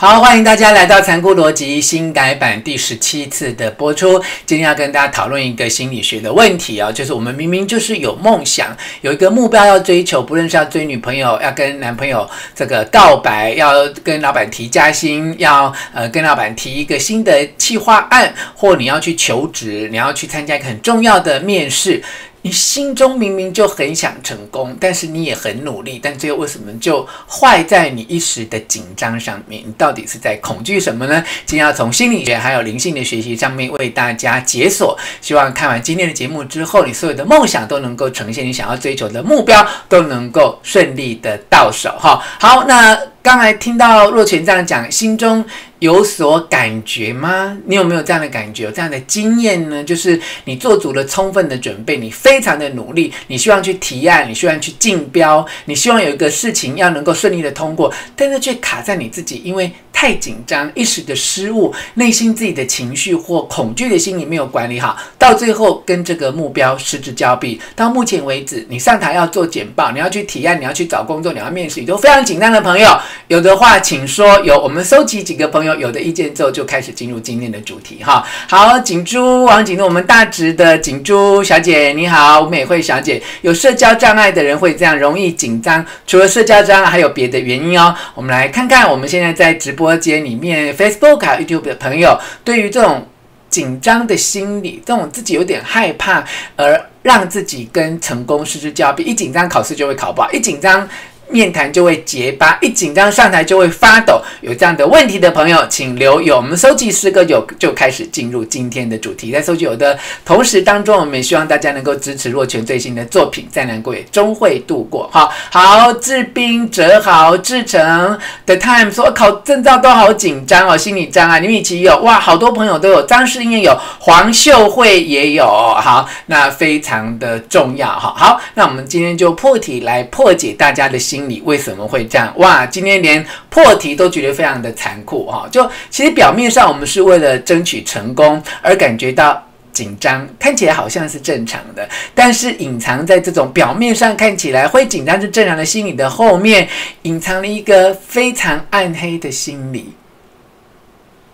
好，欢迎大家来到《残酷逻辑》新改版第十七次的播出。今天要跟大家讨论一个心理学的问题啊，就是我们明明就是有梦想，有一个目标要追求，不论是要追女朋友，要跟男朋友这个告白，要跟老板提加薪，要呃跟老板提一个新的企划案，或你要去求职，你要去参加一个很重要的面试。你心中明明就很想成功，但是你也很努力，但最后为什么就坏在你一时的紧张上面？你到底是在恐惧什么呢？今天要从心理学还有灵性的学习上面为大家解锁。希望看完今天的节目之后，你所有的梦想都能够呈现，你想要追求的目标都能够顺利的到手。哈，好，那刚才听到若泉这样讲，心中。有所感觉吗？你有没有这样的感觉？有这样的经验呢？就是你做足了充分的准备，你非常的努力，你希望去提案，你希望去竞标，你希望有一个事情要能够顺利的通过，但是却卡在你自己，因为太紧张，一时的失误，内心自己的情绪或恐惧的心理没有管理好，到最后跟这个目标失之交臂。到目前为止，你上台要做简报，你要去提案，你要去找工作，你要面试，你都非常紧张的朋友，有的话请说。有我们收集几个朋友。有的意见之后，就开始进入今天的主题哈。好，锦珠王锦珠，我们大直的锦珠小姐你好，吴美惠小姐，有社交障碍的人会这样容易紧张，除了社交障碍，还有别的原因哦。我们来看看，我们现在在直播间里面，Facebook 还有 YouTube 的朋友，对于这种紧张的心理，这种自己有点害怕，而让自己跟成功失之交臂，一紧张考试就会考不好，一紧张。面谈就会结巴，一紧张上台就会发抖。有这样的问题的朋友，请留有。我们收集十个有，就开始进入今天的主题。在收集有的同时当中，我们也希望大家能够支持若泉最新的作品，再难过也终会度过。好，好，志斌、哲豪、志成的 time 说考证照都好紧张哦，心理障碍。李米奇有哇，好多朋友都有，张世英也有，黄秀慧也有。好，那非常的重要。好，好，那我们今天就破题来破解大家的心。心理为什么会这样？哇，今天连破题都觉得非常的残酷哈！就其实表面上我们是为了争取成功而感觉到紧张，看起来好像是正常的，但是隐藏在这种表面上看起来会紧张是正常的心理的后面，隐藏了一个非常暗黑的心理。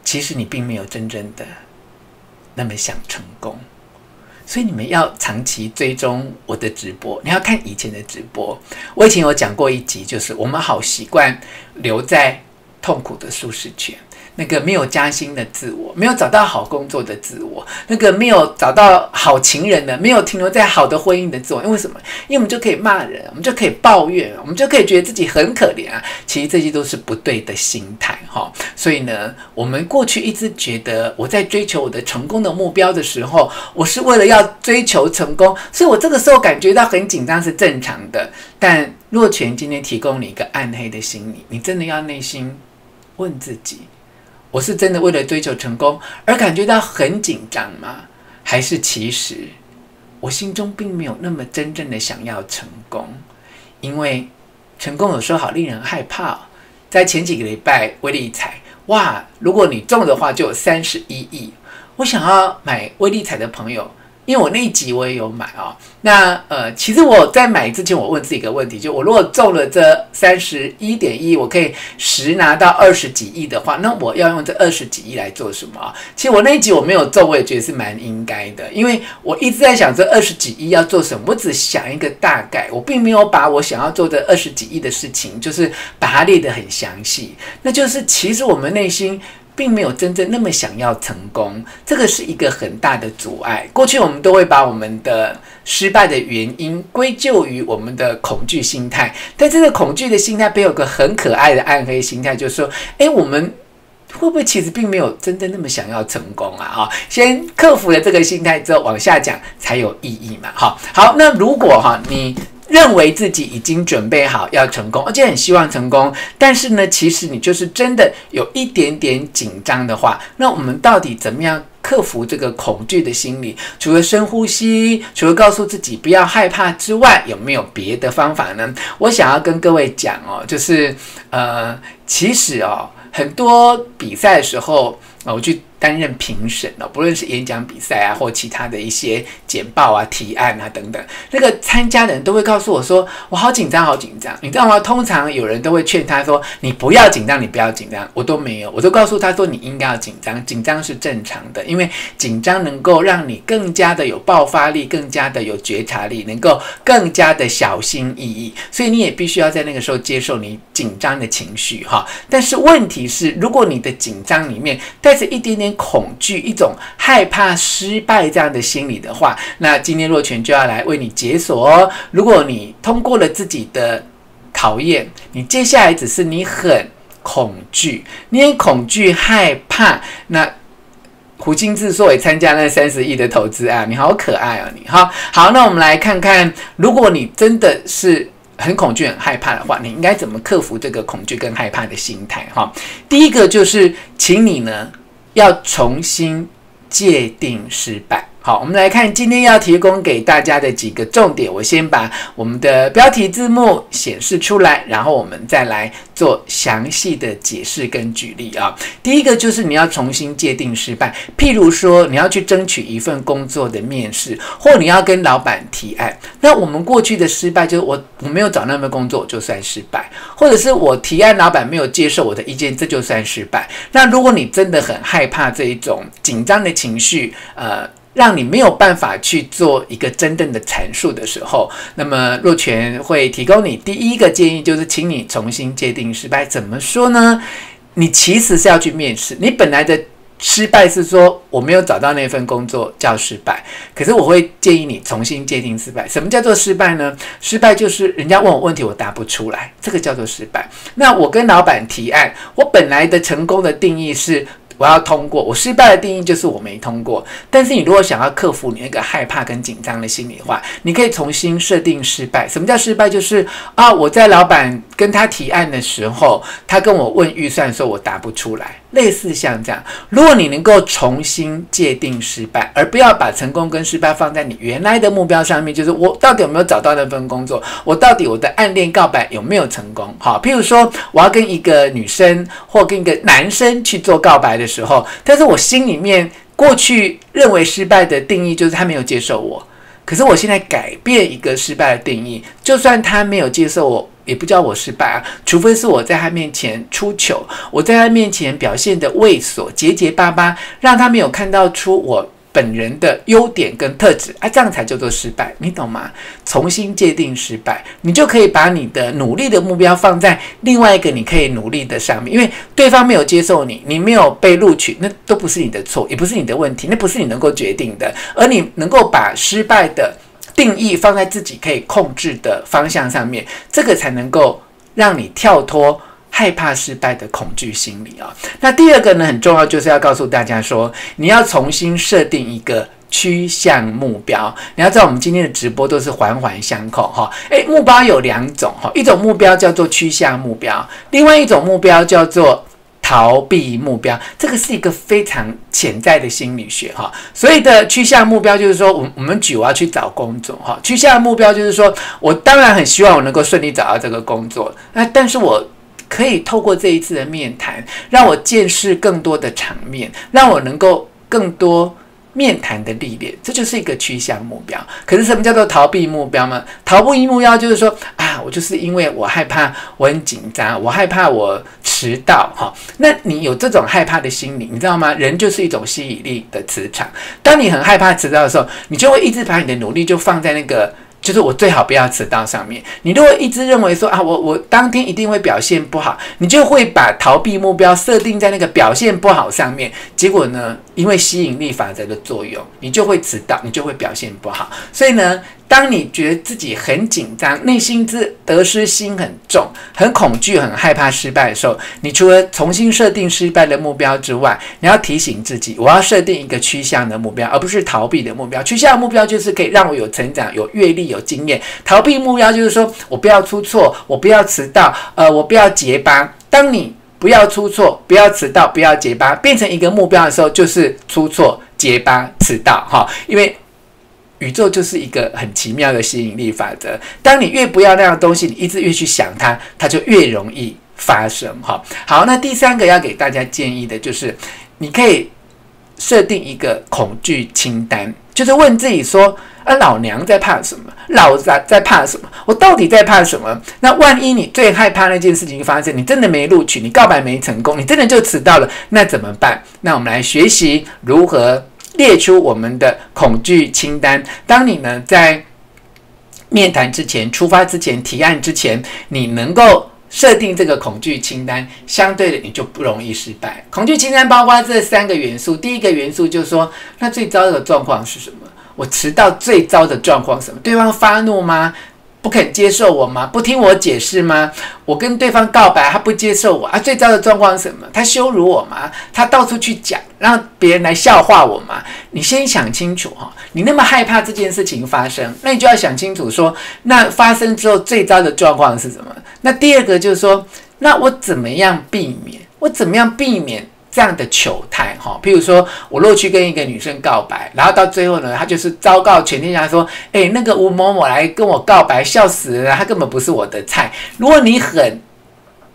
其实你并没有真正的那么想成功。所以你们要长期追踪我的直播，你要看以前的直播。我以前有讲过一集，就是我们好习惯留在痛苦的舒适圈。那个没有加薪的自我，没有找到好工作的自我，那个没有找到好情人的，没有停留在好的婚姻的自我，因为什么？因为我们就可以骂人，我们就可以抱怨，我们就可以觉得自己很可怜啊。其实这些都是不对的心态哈。所以呢，我们过去一直觉得我在追求我的成功的目标的时候，我是为了要追求成功，所以我这个时候感觉到很紧张是正常的。但若权今天提供你一个暗黑的心理，你真的要内心问自己。我是真的为了追求成功而感觉到很紧张吗？还是其实我心中并没有那么真正的想要成功？因为成功有时候好令人害怕。在前几个礼拜，威力彩哇，如果你中的话就有三十一亿。我想要买威力彩的朋友。因为我那一集我也有买啊、那呃，其实我在买之前，我问自己一个问题，就我如果中了这三十一点一，我可以实拿到二十几亿的话，那我要用这二十几亿来做什么？其实我那一集我没有中，我也觉得是蛮应该的，因为我一直在想这二十几亿要做什么，我只想一个大概，我并没有把我想要做的二十几亿的事情，就是把它列得很详细，那就是其实我们内心。并没有真正那么想要成功，这个是一个很大的阻碍。过去我们都会把我们的失败的原因归咎于我们的恐惧心态，但这个恐惧的心态背后有个很可爱的暗黑心态，就是说，诶，我们会不会其实并没有真正那么想要成功啊？哈，先克服了这个心态之后，往下讲才有意义嘛。哈，好，那如果哈你。认为自己已经准备好要成功，而且很希望成功，但是呢，其实你就是真的有一点点紧张的话，那我们到底怎么样克服这个恐惧的心理？除了深呼吸，除了告诉自己不要害怕之外，有没有别的方法呢？我想要跟各位讲哦，就是呃，其实哦，很多比赛的时候，我去。担任评审哦，不论是演讲比赛啊，或其他的一些简报啊、提案啊等等，那个参加的人都会告诉我说：“我好紧张，好紧张。”你知道吗？通常有人都会劝他说：“你不要紧张，你不要紧张。”我都没有，我都告诉他说：“你应该要紧张，紧张是正常的，因为紧张能够让你更加的有爆发力，更加的有觉察力，能够更加的小心翼翼。所以你也必须要在那个时候接受你紧张的情绪哈。但是问题是，如果你的紧张里面带着一点点恐惧，一种害怕失败这样的心理的话，那今天若泉就要来为你解锁哦。如果你通过了自己的考验，你接下来只是你很恐惧，你很恐惧害怕。那胡金志说也参加那三十亿的投资啊，你好可爱哦，你哈好。那我们来看看，如果你真的是很恐惧、很害怕的话，你应该怎么克服这个恐惧跟害怕的心态？哈，第一个就是，请你呢。要重新界定失败。好，我们来看今天要提供给大家的几个重点。我先把我们的标题字幕显示出来，然后我们再来做详细的解释跟举例啊。第一个就是你要重新界定失败，譬如说你要去争取一份工作的面试，或你要跟老板提案。那我们过去的失败就是我我没有找那份工作就算失败，或者是我提案老板没有接受我的意见，这就算失败。那如果你真的很害怕这一种紧张的情绪，呃。让你没有办法去做一个真正的阐述的时候，那么若权会提供你第一个建议，就是请你重新界定失败。怎么说呢？你其实是要去面试，你本来的失败是说我没有找到那份工作叫失败，可是我会建议你重新界定失败。什么叫做失败呢？失败就是人家问我问题我答不出来，这个叫做失败。那我跟老板提案，我本来的成功的定义是。我要通过，我失败的定义就是我没通过。但是你如果想要克服你那个害怕跟紧张的心理话，你可以重新设定失败。什么叫失败？就是啊，我在老板跟他提案的时候，他跟我问预算的时候，我答不出来。类似像这样，如果你能够重新界定失败，而不要把成功跟失败放在你原来的目标上面，就是我到底有没有找到那份工作，我到底我的暗恋告白有没有成功？好，譬如说我要跟一个女生或跟一个男生去做告白的时候，但是我心里面过去认为失败的定义就是他没有接受我，可是我现在改变一个失败的定义，就算他没有接受我。也不叫我失败啊，除非是我在他面前出糗，我在他面前表现的畏缩、结结巴巴，让他没有看到出我本人的优点跟特质啊，这样才叫做失败，你懂吗？重新界定失败，你就可以把你的努力的目标放在另外一个你可以努力的上面，因为对方没有接受你，你没有被录取，那都不是你的错，也不是你的问题，那不是你能够决定的，而你能够把失败的。定义放在自己可以控制的方向上面，这个才能够让你跳脱害怕失败的恐惧心理啊。那第二个呢，很重要，就是要告诉大家说，你要重新设定一个趋向目标。你要知道，我们今天的直播都是环环相扣哈。诶，目标有两种哈，一种目标叫做趋向目标，另外一种目标叫做。逃避目标，这个是一个非常潜在的心理学哈。所以的趋向目标就是说，我我们举我要去找工作哈。趋向目标就是说我当然很希望我能够顺利找到这个工作，那但是我可以透过这一次的面谈，让我见识更多的场面，让我能够更多。面谈的历练，这就是一个趋向目标。可是什么叫做逃避目标吗？逃避目标就是说啊，我就是因为我害怕，我很紧张，我害怕我迟到哈。那你有这种害怕的心理，你知道吗？人就是一种吸引力的磁场。当你很害怕迟到的时候，你就会一直把你的努力就放在那个。就是我最好不要迟到上面。你如果一直认为说啊，我我当天一定会表现不好，你就会把逃避目标设定在那个表现不好上面。结果呢，因为吸引力法则的作用，你就会迟到，你就会表现不好。所以呢。当你觉得自己很紧张，内心之得失心很重，很恐惧、很害怕失败的时候，你除了重新设定失败的目标之外，你要提醒自己，我要设定一个趋向的目标，而不是逃避的目标。趋向的目标就是可以让我有成长、有阅历、有经验。逃避目标就是说我不要出错，我不要迟到，呃，我不要结巴。当你不要出错、不要迟到、不要结巴，变成一个目标的时候，就是出错、结巴、迟到，哈，因为。宇宙就是一个很奇妙的吸引力法则。当你越不要那样东西，你一直越去想它，它就越容易发生。哈，好，那第三个要给大家建议的就是，你可以设定一个恐惧清单，就是问自己说：啊，老娘在怕什么？老子在怕什么？我到底在怕什么？那万一你最害怕那件事情发生，你真的没录取，你告白没成功，你真的就迟到了，那怎么办？那我们来学习如何列出我们的恐惧清单。当你呢在面谈之前、出发之前、提案之前，你能够。设定这个恐惧清单，相对的你就不容易失败。恐惧清单包括这三个元素。第一个元素就是说，那最糟的状况是什么？我迟到最糟的状况是什么？对方发怒吗？不肯接受我吗？不听我解释吗？我跟对方告白，他不接受我啊！最糟的状况是什么？他羞辱我吗？他到处去讲，让别人来笑话我吗？你先想清楚哈！你那么害怕这件事情发生，那你就要想清楚说，那发生之后最糟的状况是什么？那第二个就是说，那我怎么样避免？我怎么样避免？这样的糗态哈，譬如说我若去跟一个女生告白，然后到最后呢，她就是昭告全天下说，诶，那个吴某某来跟我告白，笑死了，他根本不是我的菜。如果你很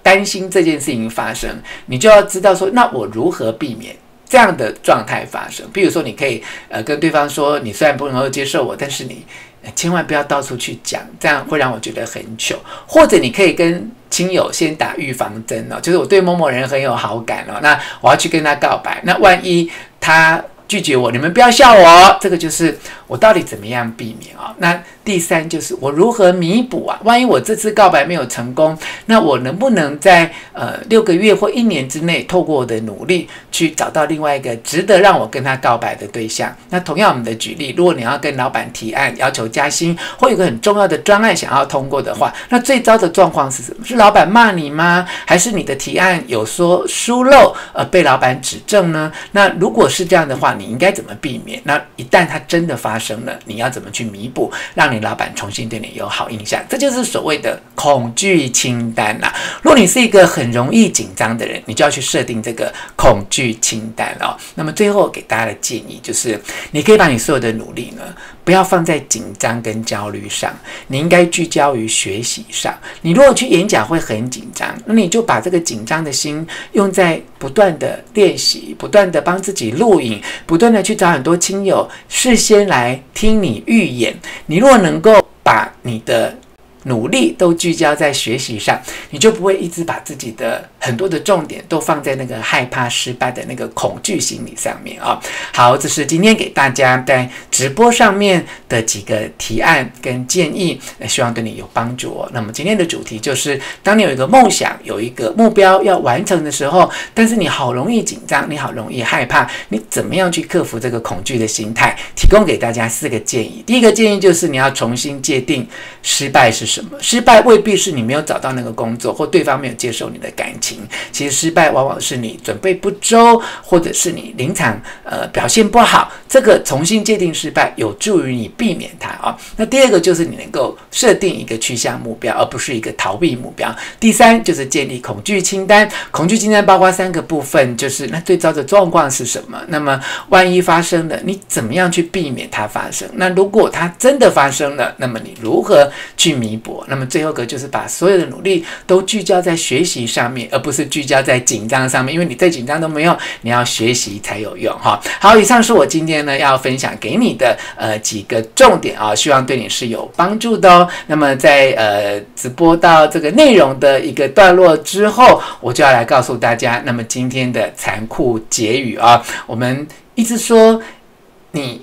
担心这件事情发生，你就要知道说，那我如何避免这样的状态发生？譬如说，你可以呃跟对方说，你虽然不能够接受我，但是你千万不要到处去讲，这样会让我觉得很糗。或者你可以跟亲友先打预防针哦，就是我对某某人很有好感哦，那我要去跟他告白，那万一他拒绝我，你们不要笑我，这个就是我到底怎么样避免哦？那。第三就是我如何弥补啊？万一我这次告白没有成功，那我能不能在呃六个月或一年之内，透过我的努力去找到另外一个值得让我跟他告白的对象？那同样我们的举例，如果你要跟老板提案要求加薪，或有个很重要的专案想要通过的话，那最糟的状况是什么？是老板骂你吗？还是你的提案有说疏漏而被老板指正呢？那如果是这样的话，你应该怎么避免？那一旦它真的发生了，你要怎么去弥补，让你老板重新对你有好印象，这就是所谓的恐惧清单啦。如果你是一个很容易紧张的人，你就要去设定这个恐惧清单哦。那么最后给大家的建议就是，你可以把你所有的努力呢，不要放在紧张跟焦虑上，你应该聚焦于学习上。你如果去演讲会很紧张，那你就把这个紧张的心用在不断的练习，不断的帮自己录影，不断的去找很多亲友事先来听你预演。你如果能能够把你的努力都聚焦在学习上，你就不会一直把自己的很多的重点都放在那个害怕失败的那个恐惧心理上面啊。好，这是今天给大家在直播上面的几个提案跟建议，希望对你有帮助哦。那么今天的主题就是，当你有一个梦想、有一个目标要完成的时候，但是你好容易紧张，你好容易害怕，你怎么样去克服这个恐惧的心态？提供给大家四个建议。第一个建议就是你要重新界定失败是什么？失败未必是你没有找到那个工作，或对方没有接受你的感情。其实失败往往是你准备不周，或者是你临场呃表现不好。这个重新界定失败，有助于你避免它啊。那第二个就是你能够设定一个趋向目标，而不是一个逃避目标。第三就是建立恐惧清单。恐惧清单包括三个部分，就是那最糟的状况是什么？那么万一发生了，你怎么样去避免它发生？那如果它真的发生了，那么你如何去弥那么最后一个就是把所有的努力都聚焦在学习上面，而不是聚焦在紧张上面。因为你再紧张都没用，你要学习才有用哈。好，以上是我今天呢要分享给你的呃几个重点啊，希望对你是有帮助的哦。那么在呃直播到这个内容的一个段落之后，我就要来告诉大家，那么今天的残酷结语啊，我们一直说你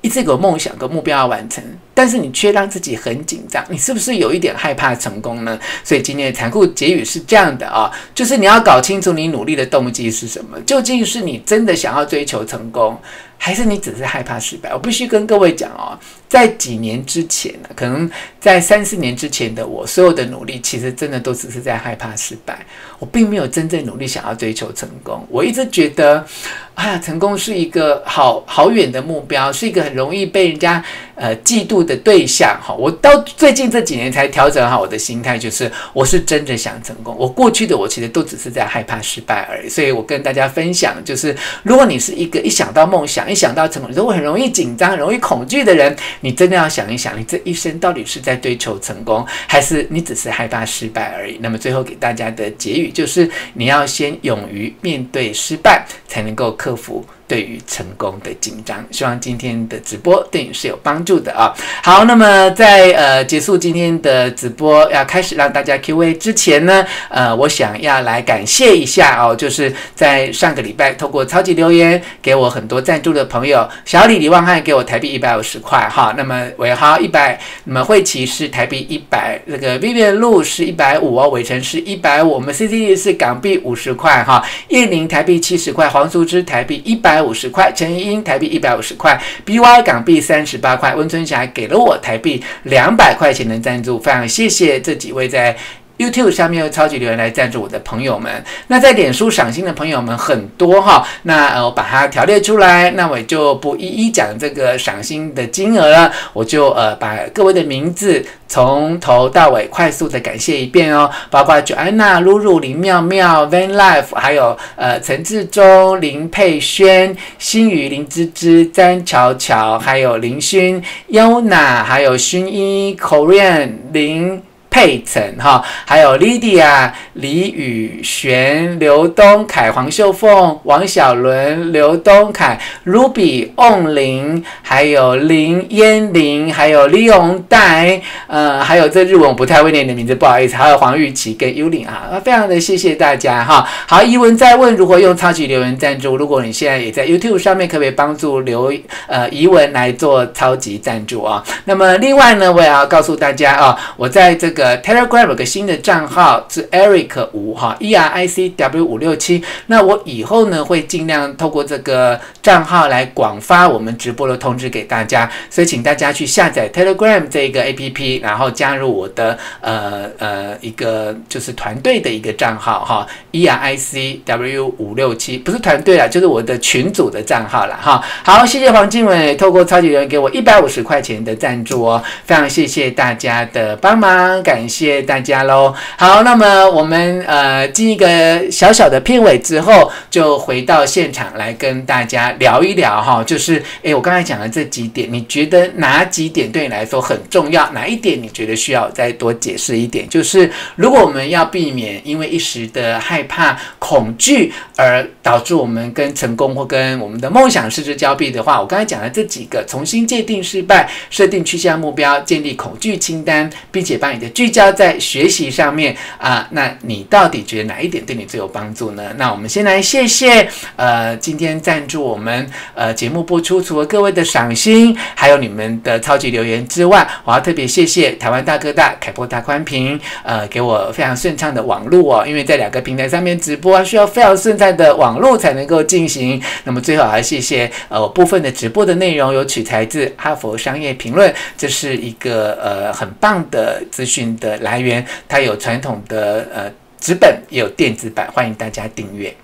一直有梦想跟目标要完成。但是你却让自己很紧张，你是不是有一点害怕成功呢？所以今天的残酷结语是这样的啊，就是你要搞清楚你努力的动机是什么，究竟是你真的想要追求成功，还是你只是害怕失败？我必须跟各位讲哦，在几年之前呢，可能在三四年之前的我，所有的努力其实真的都只是在害怕失败，我并没有真正努力想要追求成功。我一直觉得，啊，成功是一个好好远的目标，是一个很容易被人家呃嫉妒的对象哈，我到最近这几年才调整好我的心态，就是我是真的想成功。我过去的我其实都只是在害怕失败而已。所以我跟大家分享，就是如果你是一个一想到梦想、一想到成功，如果很容易紧张、容易恐惧的人，你真的要想一想，你这一生到底是在追求成功，还是你只是害怕失败而已？那么最后给大家的结语就是，你要先勇于面对失败，才能够克服对于成功的紧张，希望今天的直播对你是有帮助的啊。好，那么在呃结束今天的直播，要开始让大家 Q&A 之前呢，呃，我想要来感谢一下哦，就是在上个礼拜透过超级留言给我很多赞助的朋友，小李李旺汉给我台币一百五十块哈，那么尾号一百，那么慧琪是台币一百，这个 Vivian 路是一百五哦，伟成是一百五，我们 CCD 是港币五十块哈，叶玲台币七十块，黄素芝台币一百。百五十块，陈怡英台币一百五十块，BY 港币三十八块，温春霞给了我台币两百块钱的赞助，非常谢谢这几位在 YouTube 上面有超级留言来赞助我的朋友们。那在脸书赏心的朋友们很多哈，那我把它条列出来，那我就不一一讲这个赏心的金额了，我就呃把各位的名字。从头到尾快速的感谢一遍哦，包括 Joanna、露露、林妙妙、Van Life，还有呃陈志忠、林佩轩、新宇、林芝芝、詹巧巧，还有林勋、Yona，还有薰衣、Korean 林。佩岑哈，还有 Lydia、李宇璇、刘东凯、黄秀凤、王小伦、刘东凯、Ruby、翁玲，还有林嫣玲，还有李永岱，呃，还有这日文我不太会念的名字，不好意思，还有黄玉琪跟 Yulin 啊，非常的谢谢大家哈。好，怡文在问如何用超级留言赞助，如果你现在也在 YouTube 上面，可不可以帮助留呃怡文来做超级赞助啊？那么另外呢，我也要告诉大家啊，我在这个。呃，Telegram 有个新的账号是 Eric 吴哈，E R I C W 五六七。那我以后呢会尽量透过这个账号来广发我们直播的通知给大家，所以请大家去下载 Telegram 这个 APP，然后加入我的呃呃一个就是团队的一个账号哈，E R I C W 五六七，不是团队啦，就是我的群组的账号了哈。好，谢谢黄静伟透过超级留言给我一百五十块钱的赞助哦，非常谢谢大家的帮忙，感。感谢大家喽。好，那么我们呃进一个小小的片尾之后，就回到现场来跟大家聊一聊哈。就是诶，我刚才讲的这几点，你觉得哪几点对你来说很重要？哪一点你觉得需要再多解释一点？就是如果我们要避免因为一时的害怕、恐惧而导致我们跟成功或跟我们的梦想失之交臂的话，我刚才讲的这几个：重新界定失败、设定趋向目标、建立恐惧清单，并且把你的聚焦在学习上面啊，那你到底觉得哪一点对你最有帮助呢？那我们先来谢谢呃，今天赞助我们呃节目播出，除了各位的赏心，还有你们的超级留言之外，我要特别谢谢台湾大哥大、凯波大宽频，呃，给我非常顺畅的网络哦，因为在两个平台上面直播需要非常顺畅的网络才能够进行。那么最后还要谢谢呃部分的直播的内容有取材自哈佛商业评论，这是一个呃很棒的资讯的来源，它有传统的呃纸本，也有电子版，欢迎大家订阅。